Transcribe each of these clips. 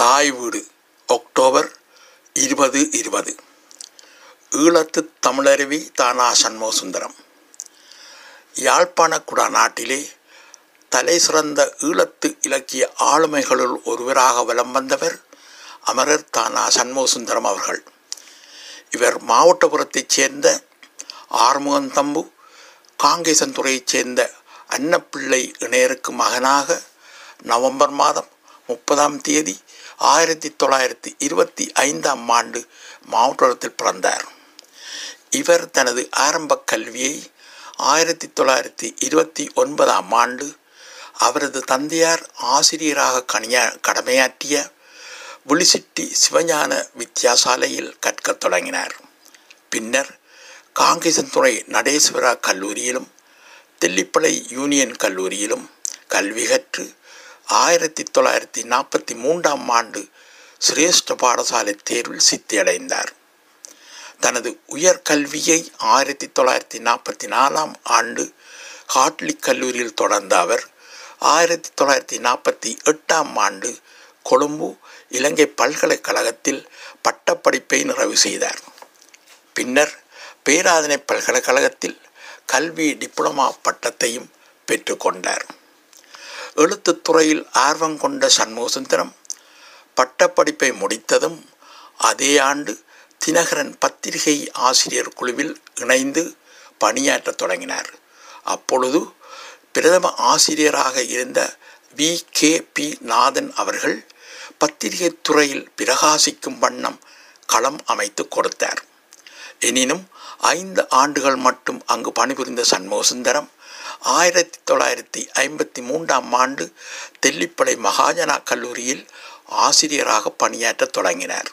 தாய் வீடு அக்டோபர் இருபது இருபது. ஈழத்து தமிழருவி தானா சண்முகசுந்தரம் யாழ்ப்பாண குடா நாட்டிலே தலை சிறந்த ஈழத்து இலக்கிய ஆளுமைகளுள் ஒருவராக வலம் வந்தவர் அமரர் தானா சண்முகசுந்தரம் அவர்கள். இவர் மாவட்டபுரத்தைச் சேர்ந்த ஆறுமுகந்தம்பு காங்கேசன்துறையைச் சேர்ந்த அன்னப்பிள்ளை இணையருக்கு மகனாக நவம்பர் மாதம் முப்பதாம் தேதி ஆயிரத்தி தொள்ளாயிரத்தி இருபத்தி ஐந்தாம் ஆண்டு மாவட்டத்தில் பிறந்தார். இவர் தனது ஆரம்ப கல்வியை ஆயிரத்தி தொள்ளாயிரத்தி இருபத்தி ஒன்பதாம் ஆண்டு அவரது தந்தையார் ஆசிரியராக கணியா கடமையாற்றிய புலிசிட்டி சிவஞான வித்யாசாலையில் கற்கத் தொடங்கினார். பின்னர் காங்கேசன்துறை நடேஸ்வரா கல்லூரியிலும் தெல்லிப்பளை யூனியன் கல்லூரியிலும் கல்வி கற்று ஆயிரத்தி தொள்ளாயிரத்தி நாற்பத்தி மூன்றாம் ஆண்டு சிரேஷ்ட பாடசாலை தேர்வில் சித்தியடைந்தார். தனது உயர்கல்வியை ஆயிரத்தி தொள்ளாயிரத்தி நாற்பத்தி நாலாம் ஆண்டு ஹாட்லிக் கல்லூரியில் தொடர்ந்த அவர் ஆயிரத்தி தொள்ளாயிரத்தி நாற்பத்தி எட்டாம் ஆண்டு கொழும்பு இலங்கை பல்கலைக்கழகத்தில் பட்டப்படிப்பை நிறைவு செய்தார். பின்னர் பேராதனை பல்கலைக்கழகத்தில் கல்வி டிப்ளமா பட்டத்தையும் பெற்றுக்கொண்டார். எழுத்து துறையில் ஆர்வம் கொண்ட சண்முகசுந்தரம் பட்டப்படிப்பை முடித்ததும் அதே ஆண்டு தினகரன் பத்திரிகை ஆசிரியர் குழுவில் இணைந்து பணியாற்றத் தொடங்கினார். அப்பொழுது பிரதம ஆசிரியராக இருந்த வி. கே. பி. நாதன் அவர்கள் பத்திரிகை துறையில் பிரகாசிக்கும் வண்ணம் களம் அமைத்து கொடுத்தார். எனினும் ஐந்து ஆண்டுகள் மட்டும் அங்கு பணிபுரிந்த சண்முகசுந்தரம் ஆயிரத்தி தொள்ளாயிரத்தி ஐம்பத்தி மூன்றாம் ஆண்டு தெல்லிப்பளை மகாஜனா கல்லூரியில் ஆசிரியராக பணியாற்றத் தொடங்கினார்.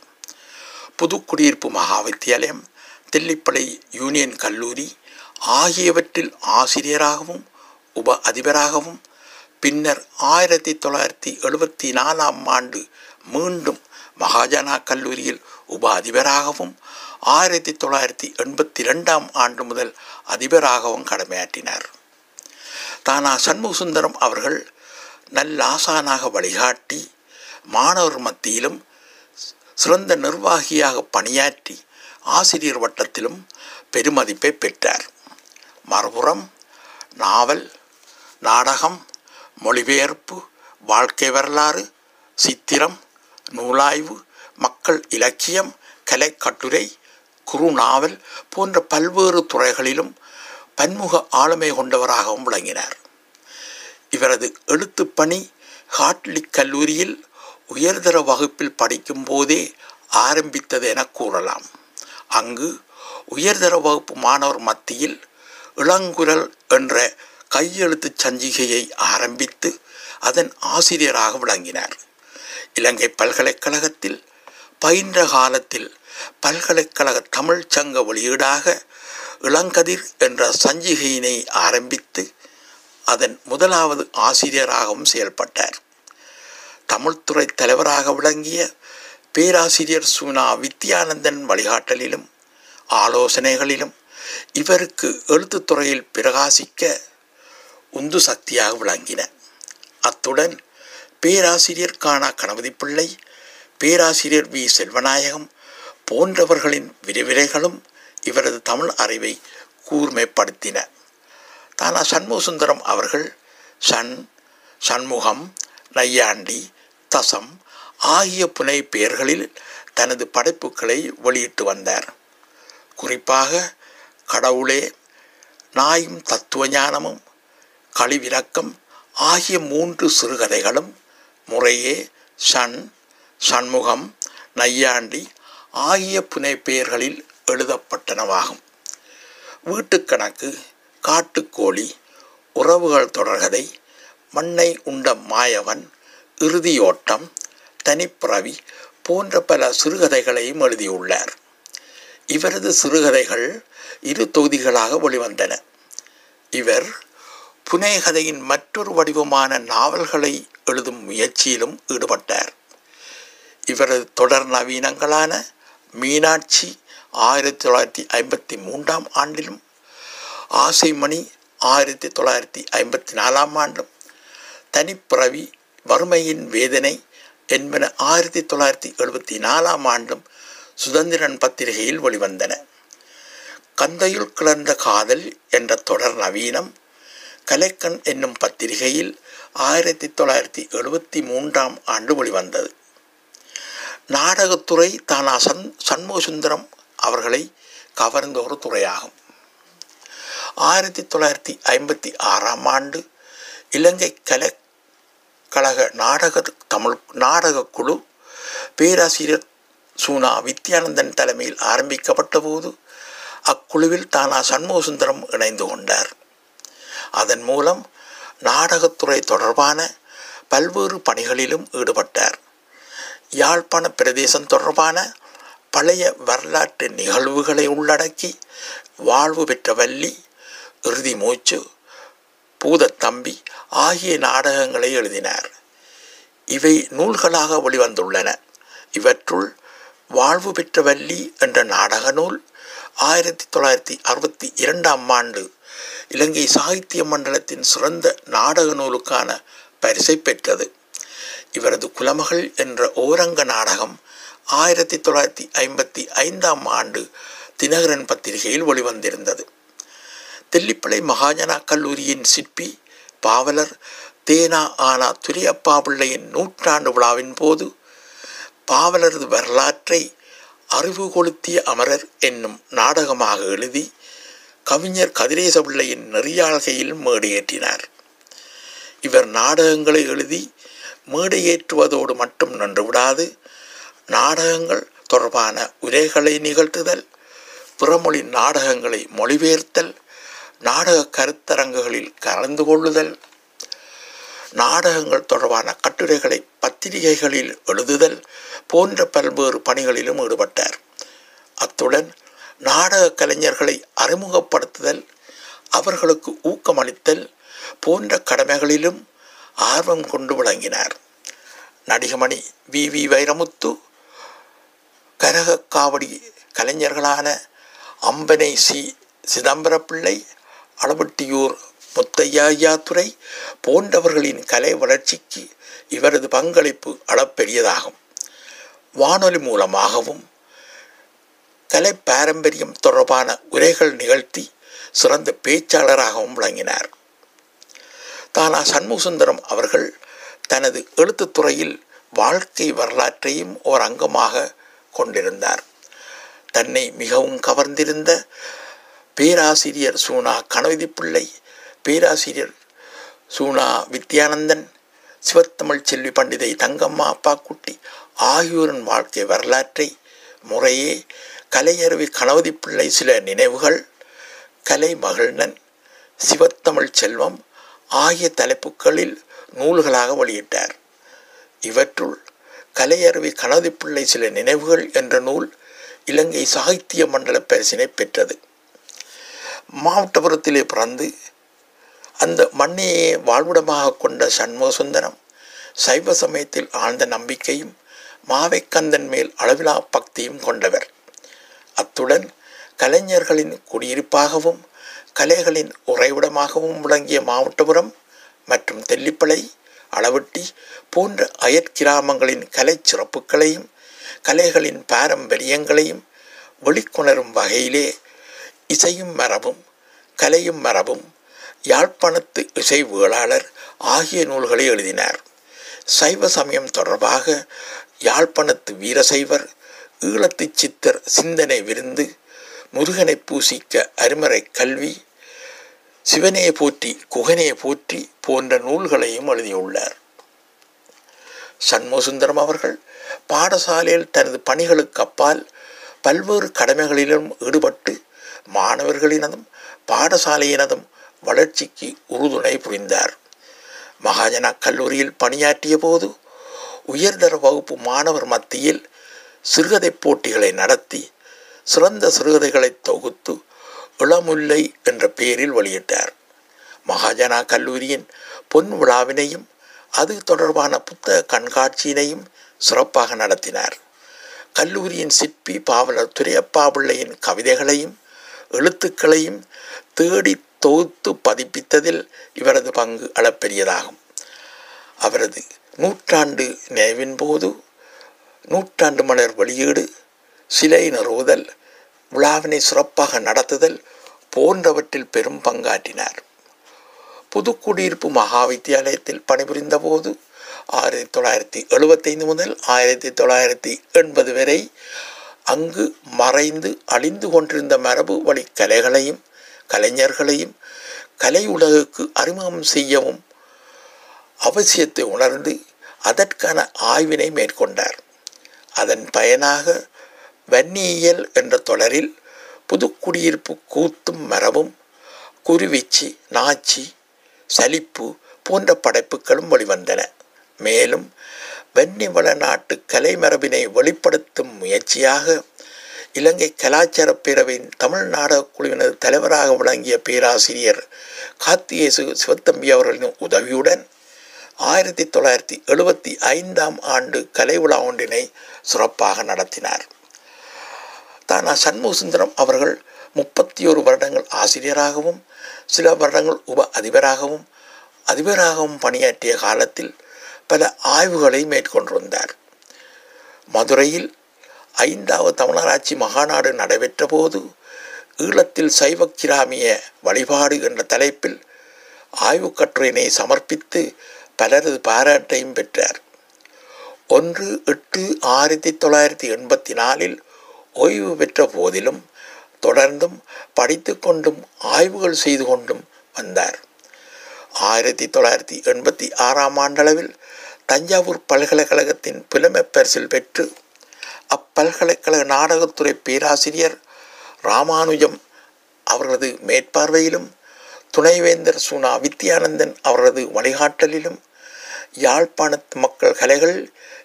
புது குடியிருப்பு மகா மகாவித்தியாலயம் தெல்லிப்பளை யூனியன் கல்லூரி ஆகியவற்றில் ஆசிரியராகவும் உப அதிபராகவும் பின்னர் ஆயிரத்தி தொள்ளாயிரத்தி எழுபத்தி நாலாம் ஆண்டு மீண்டும் மகாஜனா கல்லூரியில் உப அதிபராகவும் ஆயிரத்தி தொள்ளாயிரத்தி எண்பத்தி ரெண்டாம் ஆண்டு முதல் அதிபராகவும் கடமையாற்றினார். தானா சண்முகசுந்தரம் அவர்கள் நல்ல ஆசானாக வழிகாட்டி மாணவர் மத்தியிலும் சிறந்த நிர்வாகியாக பணியாற்றி ஆசிரியர் வட்டத்திலும் பெருமதிப்பை பெற்றார். மறுபுறம் நாவல் நாடகம் மொழிபெயர்ப்பு வாழ்க்கை வரலாறு சித்திரம் நூலாய்வு மக்கள் இலக்கியம் கலை கட்டுரை குறுநாவல் போன்ற பல்வேறு துறைகளிலும் பன்முக ஆளுமை கொண்டவராகவும் விளங்கினார். இவரது எழுத்துப்பணி ஹாட்லிக் கல்லூரியில் உயர்தர வகுப்பில் படிக்கும் போதே ஆரம்பித்தது என கூறலாம். அங்கு உயர்தர வகுப்பு மாணவர் மத்தியில் இளங்குரல் என்ற கையெழுத்து சஞ்சிகையை ஆரம்பித்து அதன் ஆசிரியராக விளங்கினார். இலங்கை பல்கலைக்கழகத்தில் பயின்ற காலத்தில் பல்கலைக்கழக தமிழ்ச்சங்க சங்க வெளியீடாக இளங்கதிர் என்ற சஞ்சிகையினை ஆரம்பித்து அதன் முதலாவது ஆசிரியராகவும் செயல்பட்டார். தமிழ்துறை தலைவராக விளங்கிய பேராசிரியர் சுனா வித்யானந்தன் வழிகாட்டலிலும் ஆலோசனைகளிலும் இவருக்கு எழுத்துத்துறையில் பிரகாசிக்க உந்து சக்தியாக விளங்கின. அத்துடன் பேராசிரியர் காணா கணபதி பிள்ளை பேராசிரியர் வி. செல்வநாயகம் போன்றவர்களின் விரிவிரைகளும் இவரது தமிழ் அறிவை கூர்மைப்படுத்தின. தானா சண்முகசுந்தரம் அவர்கள் சண் சண்முகம் நையாண்டி தசம் ஆகிய புனை பெயர்களில் தனது படைப்புகளை வெளியிட்டு வந்தார். குறிப்பாக கடவுளே நாயும் தத்துவ ஞானமும் களிவிரக்கம் ஆகிய மூன்று சிறுகதைகளும் முறையே சண் சண்முகம் நையாண்டி ஆகிய புனை பெயர்களில் எழுதப்பட்டனவாகும். வீட்டுக்கணக்கு காட்டுக்கோழி உறவுகள் தொடர்கதை மண்ணை உண்ட மாயவன் இறுதியோட்டம் தனிப்பிறவி போன்ற பல சிறுகதைகளையும் எழுதியுள்ளார். இவரது சிறுகதைகள் இரு தொகுதிகளாக வெளிவந்தன. இவர் புனேகதையின் மற்றொரு வடிவமான நாவல்களை எழுதும் முயற்சியிலும் ஈடுபட்டார். இவரது தொடர் நவீனங்களான மீனாட்சி ஆயிரத்தி தொள்ளாயிரத்தி ஐம்பத்தி மூன்றாம் ஆண்டிலும் ஆசைமணி ஆயிரத்தி தொள்ளாயிரத்தி ஐம்பத்தி நாலாம் ஆண்டும் தனிப்பிறவி வறுமையின் வேதனை என்பன ஆயிரத்தி தொள்ளாயிரத்தி எழுபத்தி நாலாம் ஆண்டும் சுதந்திரன் பத்திரிகையில் வெளிவந்தன. கந்தையுள் கிளர்ந்த காதல் என்ற தொடர் நவீனம் கலைக்கண் என்னும் பத்திரிகையில் ஆயிரத்தி தொள்ளாயிரத்தி எழுபத்தி மூன்றாம் ஆண்டு வெளிவந்தது. நாடகத்துறை தானா சன் சண்முகசுந்தரம் அவர்களை கவர்ந்த ஒரு துறையாகும். ஆயிரத்தி தொள்ளாயிரத்தி ஐம்பத்தி ஆறாம் ஆண்டு இலங்கை கலை கழக நாடக தமிழ் நாடக குழு பேராசிரியர் சூனா வித்யானந்தன் தலைமையில் ஆரம்பிக்கப்பட்ட போது அக்குழுவில் தானா சண்முகசுந்தரம் இணைந்து கொண்டார். அதன் மூலம் நாடகத்துறை தொடர்பான பல்வேறு பணிகளிலும் ஈடுபட்டார். யாழ்ப்பாண பிரதேசம் தொடர்பான பழைய வரலாற்று நிகழ்வுகளை உள்ளடக்கி வாழ்வு பெற்ற வள்ளி இறுதி மூச்சு பூதத்தம்பி ஆகிய நாடகங்களை எழுதினார். இவை நூல்களாக வெளிவந்துள்ளன. இவற்றுள் வாழ்வு பெற்ற வள்ளி என்ற நாடக நூல் ஆயிரத்தி தொள்ளாயிரத்தி அறுபத்தி இரண்டாம் ஆண்டு இலங்கை சாகித்ய மண்டலத்தின் சிறந்த நாடக நூலுக்கான பரிசை பெற்றது. இவரது குலமகள் என்ற ஓரங்க நாடகம் ஆயிரத்தி தொள்ளாயிரத்தி ஐம்பத்தி ஐந்தாம் ஆண்டு தினகரன் பத்திரிகையில் வெளிவந்திருந்தது. தெல்லிப்பளை மகாஜனா கல்லூரியின் சிற்பி பாவலர் தேனா ஆனா துரியப்பா பிள்ளையின் நூற்றாண்டு விழாவின் போது பாவலரது வரலாற்றை அறிவு கொளுத்திய அமரர் என்னும் நாடகமாக எழுதி கவிஞர் கதிரேச பிள்ளையின் நெறியாழ்கையில் மேடையேற்றினார். இவர் நாடகங்களை எழுதி மேடையேற்றுவதோடு மட்டும் நின்றுவிடாது விடாது நாடகங்கள் தொடர்பான உரைகளை நிகழ்த்துதல் பிறமொழி நாடகங்களை மொழிபெயர்த்தல் நாடக கருத்தரங்குகளில் கலந்து கொள்ளுதல் நாடகங்கள் தொடர்பான கட்டுரைகளை பத்திரிகைகளில் எழுதுதல் போன்ற பல்வேறு பணிகளிலும் ஈடுபட்டார். அத்துடன் நாடக கலைஞர்களை அறிமுகப்படுத்துதல் அவர்களுக்கு ஊக்கமளித்தல் போன்ற கடமைகளிலும் ஆர்வம் கொண்டு விளங்கினார். நடிகமணி வி. வி. வைரமுத்து கரகக்காவடி கலைஞர்களான அம்பனை சி. சிதம்பரப்பிள்ளை அளவட்டியூர் முத்தையாத்துறை போன்றவர்களின் கலை வளர்ச்சிக்கு இவரது பங்களிப்பு அளப்பெரியதாகும். வானொலி மூலமாகவும் கலை பாரம்பரியம் தொடர்பான உரைகள் நிகழ்த்தி சிறந்த பேச்சாளராகவும் விளங்கினார். தானா சண்முகசுந்தரம் அவர்கள் தனது எழுத்துத்துறையில் வாழ்க்கை வரலாற்றையும் ஓர் அங்கமாக கொண்டிருந்தார். தன்னை மிகவும் கவர்ந்திருந்த பேராசிரியர் சூனா கணவதி பிள்ளை பேராசிரியர் சூனா வித்யானந்தன் சிவத்தமிழ் செல்வி பண்டிதை தங்கம்மா அப்பாக்குட்டி ஆகியோரின் வாழ்க்கை வரலாற்றை முறையே கலையருவி கணவதி பிள்ளை சில நினைவுகள் கலை மகிழ்நன் சிவத்தமிழ் செல்வம் ஆகிய தலைப்புகளில் நூல்களாக வெளியிட்டார். இவற்றுள் கலையருவி கணவதி பிள்ளை சில நினைவுகள் என்ற நூல் இலங்கை சாகித்ய மண்டல பரிசினை பெற்றது. மாவட்டபுரத்திலே பிறந்து அந்த மண்ணையே வாழ்விடமாக கொண்ட சண்முகசுந்தரம் சைவ சமயத்தில் ஆழ்ந்த நம்பிக்கையும் மாவைக்கந்தன் மேல் அளவிலா பக்தியும் கொண்டவர். அத்துடன் கலைஞர்களின் குடியிருப்பாகவும் கலைகளின் உறைவிடமாகவும் விளங்கிய மாவட்டபுரம் மற்றும் தெல்லிப்பளை அளவட்டி போன்ற அயற்கிராமங்களின் கலை சிறப்புகளையும் கலைகளின் பாரம்பரியங்களையும் வெளிக்கொணரும் வகையிலே இசையும் மரபும் கலையும் மரபும் யாழ்ப்பாணத்து இசை வேளாளர் ஆகிய நூல்களை எழுதினார். சைவ சமயம் தொடர்பாக யாழ்ப்பாணத்து வீரசைவர் ஈழத்து சித்தர் சிந்தனை விருந்து முருகனை பூசிக்க அருமறை கல்வி சிவனே போற்றி குகனே போற்றி போன்ற நூல்களையும் எழுதியுள்ளார். சண்முகசுந்தரம் அவர்கள் பாடசாலையில் தனது பணிகளுக்கு அப்பால் பல்வேறு கடமைகளிலும் ஈடுபட்டு மாணவர்களினதும் பாடசாலையினதும் வளர்ச்சிக்கு உறுதுணை புரிந்தார். மகாஜனா கல்லூரியில் பணியாற்றிய போது உயர்தர வகுப்பு மாணவர் மத்தியில் சிறுகதை போட்டிகளை நடத்தி சிறந்த சிறுகதைகளை தொகுத்து இளமுல்லை என்ற பெயரில் வெளியிட்டார். மகாஜனா கல்லூரியின் பொன் விழாவினையும் அது தொடர்பான புத்தக கண்காட்சியினையும் சிறப்பாக நடத்தினார். கல்லூரியின் சிற்பி பாவலர் துரையப்பா பிள்ளையின் கவிதைகளையும் எழுத்துக்களையும் தேடி தொகுத்து பதிப்பித்ததில் இவரது பங்கு அளப்பெரியதாகும். அவரது நூற்றாண்டு நினைவின் போது நூற்றாண்டு மலர் வெளியீடு சிலை நிறுவுதல் விழாவினை சிறப்பாக நடத்துதல் போன்றவற்றில் பெரும் பங்காற்றினார். புதுக்குடியிருப்பு மகா வித்தியாலயத்தில் பணிபுரிந்த போது ஆயிரத்தி தொள்ளாயிரத்தி எழுபத்தைந்து முதல் ஆயிரத்தி தொள்ளாயிரத்தி எண்பது வரை அங்கு மறைந்து அழிந்து கொண்டிருந்த மரபு வழி கலைகளையும் கலைஞர்களையும் கலை உலகுக்கு அறிமுகம் செய்யவும் அவசியத்தை உணர்ந்து அதற்கான ஆய்வினை மேற்கொண்டார். அதன் பயனாக வன்னியியல் என்ற தொடரில் புதுக்குடியிருப்பு கூத்தும் மரபும் குருவிச்சி நாச்சி சலிப்பு போன்ற படைப்புகளும் வெளிவந்தன. மேலும் வெண்ணி வளநாட்டு கலை மரபினை வெளிப்படுத்தும் முயற்சியாக இலங்கை கலாச்சார பேரவையின் தமிழ் நாடக குழுவினது தலைவராக விளங்கிய பேராசிரியர் காத்தியேசு சிவத்தம்பி அவர்களின் உதவியுடன் ஆயிரத்தி தொள்ளாயிரத்தி எழுபத்தி ஐந்தாம் ஆண்டு கலை விழா ஒன்றினை சிறப்பாக நடத்தினார். தானா சண்முகசுந்தரம் அவர்கள் முப்பத்தி ஒரு வருடங்கள் ஆசிரியராகவும் சில வருடங்கள் உப அதிபராகவும் அதிபராகவும் பணியாற்றிய காலத்தில் பல ஆய்வுகளை மேற்கொண்டிருந்தார். மதுரையில் ஐந்தாவது தமிழராட்சி மகாநாடு நடைபெற்ற போது ஈழத்தில் சைவ கிராமிய வழிபாடு என்ற தலைப்பில் ஆய்வுக் கட்டுரையினை சமர்ப்பித்து பலரது பாராட்டையும் பெற்றார். ஒன்று எட்டு ஆயிரத்தி தொள்ளாயிரத்தி எண்பத்தி நாலில் ஓய்வு பெற்ற போதிலும் தொடர்ந்தும் படித்து கொண்டும் ஆய்வுகள் செய்து கொண்டும் வந்தார். ஆயிரத்தி தொள்ளாயிரத்தி எண்பத்தி ஆறாம் ஆண்டளவில் தஞ்சாவூர் பல்கலைக்கழகத்தின் புலமை பரிசில் பெற்று அப்பல்கலைக்கழக நாடகத்துறை பேராசிரியர் ராமானுஜம் அவர்களது மேற்பார்வையிலும் துணைவேந்தர் சுனா வித்யானந்தன் அவரது வழிகாட்டலிலும் யாழ்ப்பாணத்து மக்கள் கலைகள்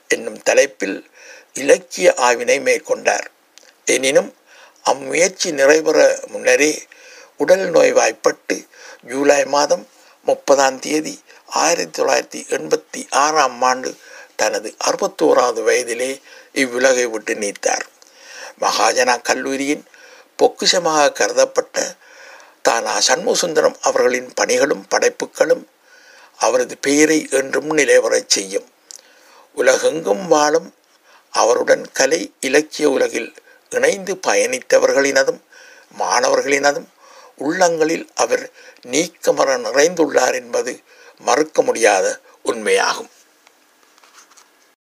என்னும் தலைப்பில் இலக்கிய ஆய்வினை மேற்கொண்டார். எனினும் அம்முயற்சி நிறைவேற முன்னரே உடல் நோய்வாய்ப்பட்டு ஜூலை மாதம் முப்பதாம் தேதி ஆயிரத்தி தொள்ளாயிரத்தி எண்பத்தி ஆறாம் ஆண்டு தனது அறுபத்தோராவது வயதிலே இவ்வுலகை விட்டு நீத்தார். மகாஜனா கல்லூரியின் பொக்கிஷமாக கருதப்பட்ட தானா சண்முகசுந்தரம் அவர்களின் பணிகளும் படைப்புகளும் அவரது பெயரை என்றும் நிலைவரச் செய்யும். உலகெங்கும் வாழும் அவருடன் கலை இலக்கிய உலகில் இணைந்து பயணித்தவர்களினதும் மாணவர்களினதும் உள்ளங்களில் அவர் நீக்கமர நிறைந்துள்ளார் என்பது மறுக்க முடியாத உண்மையாகும்.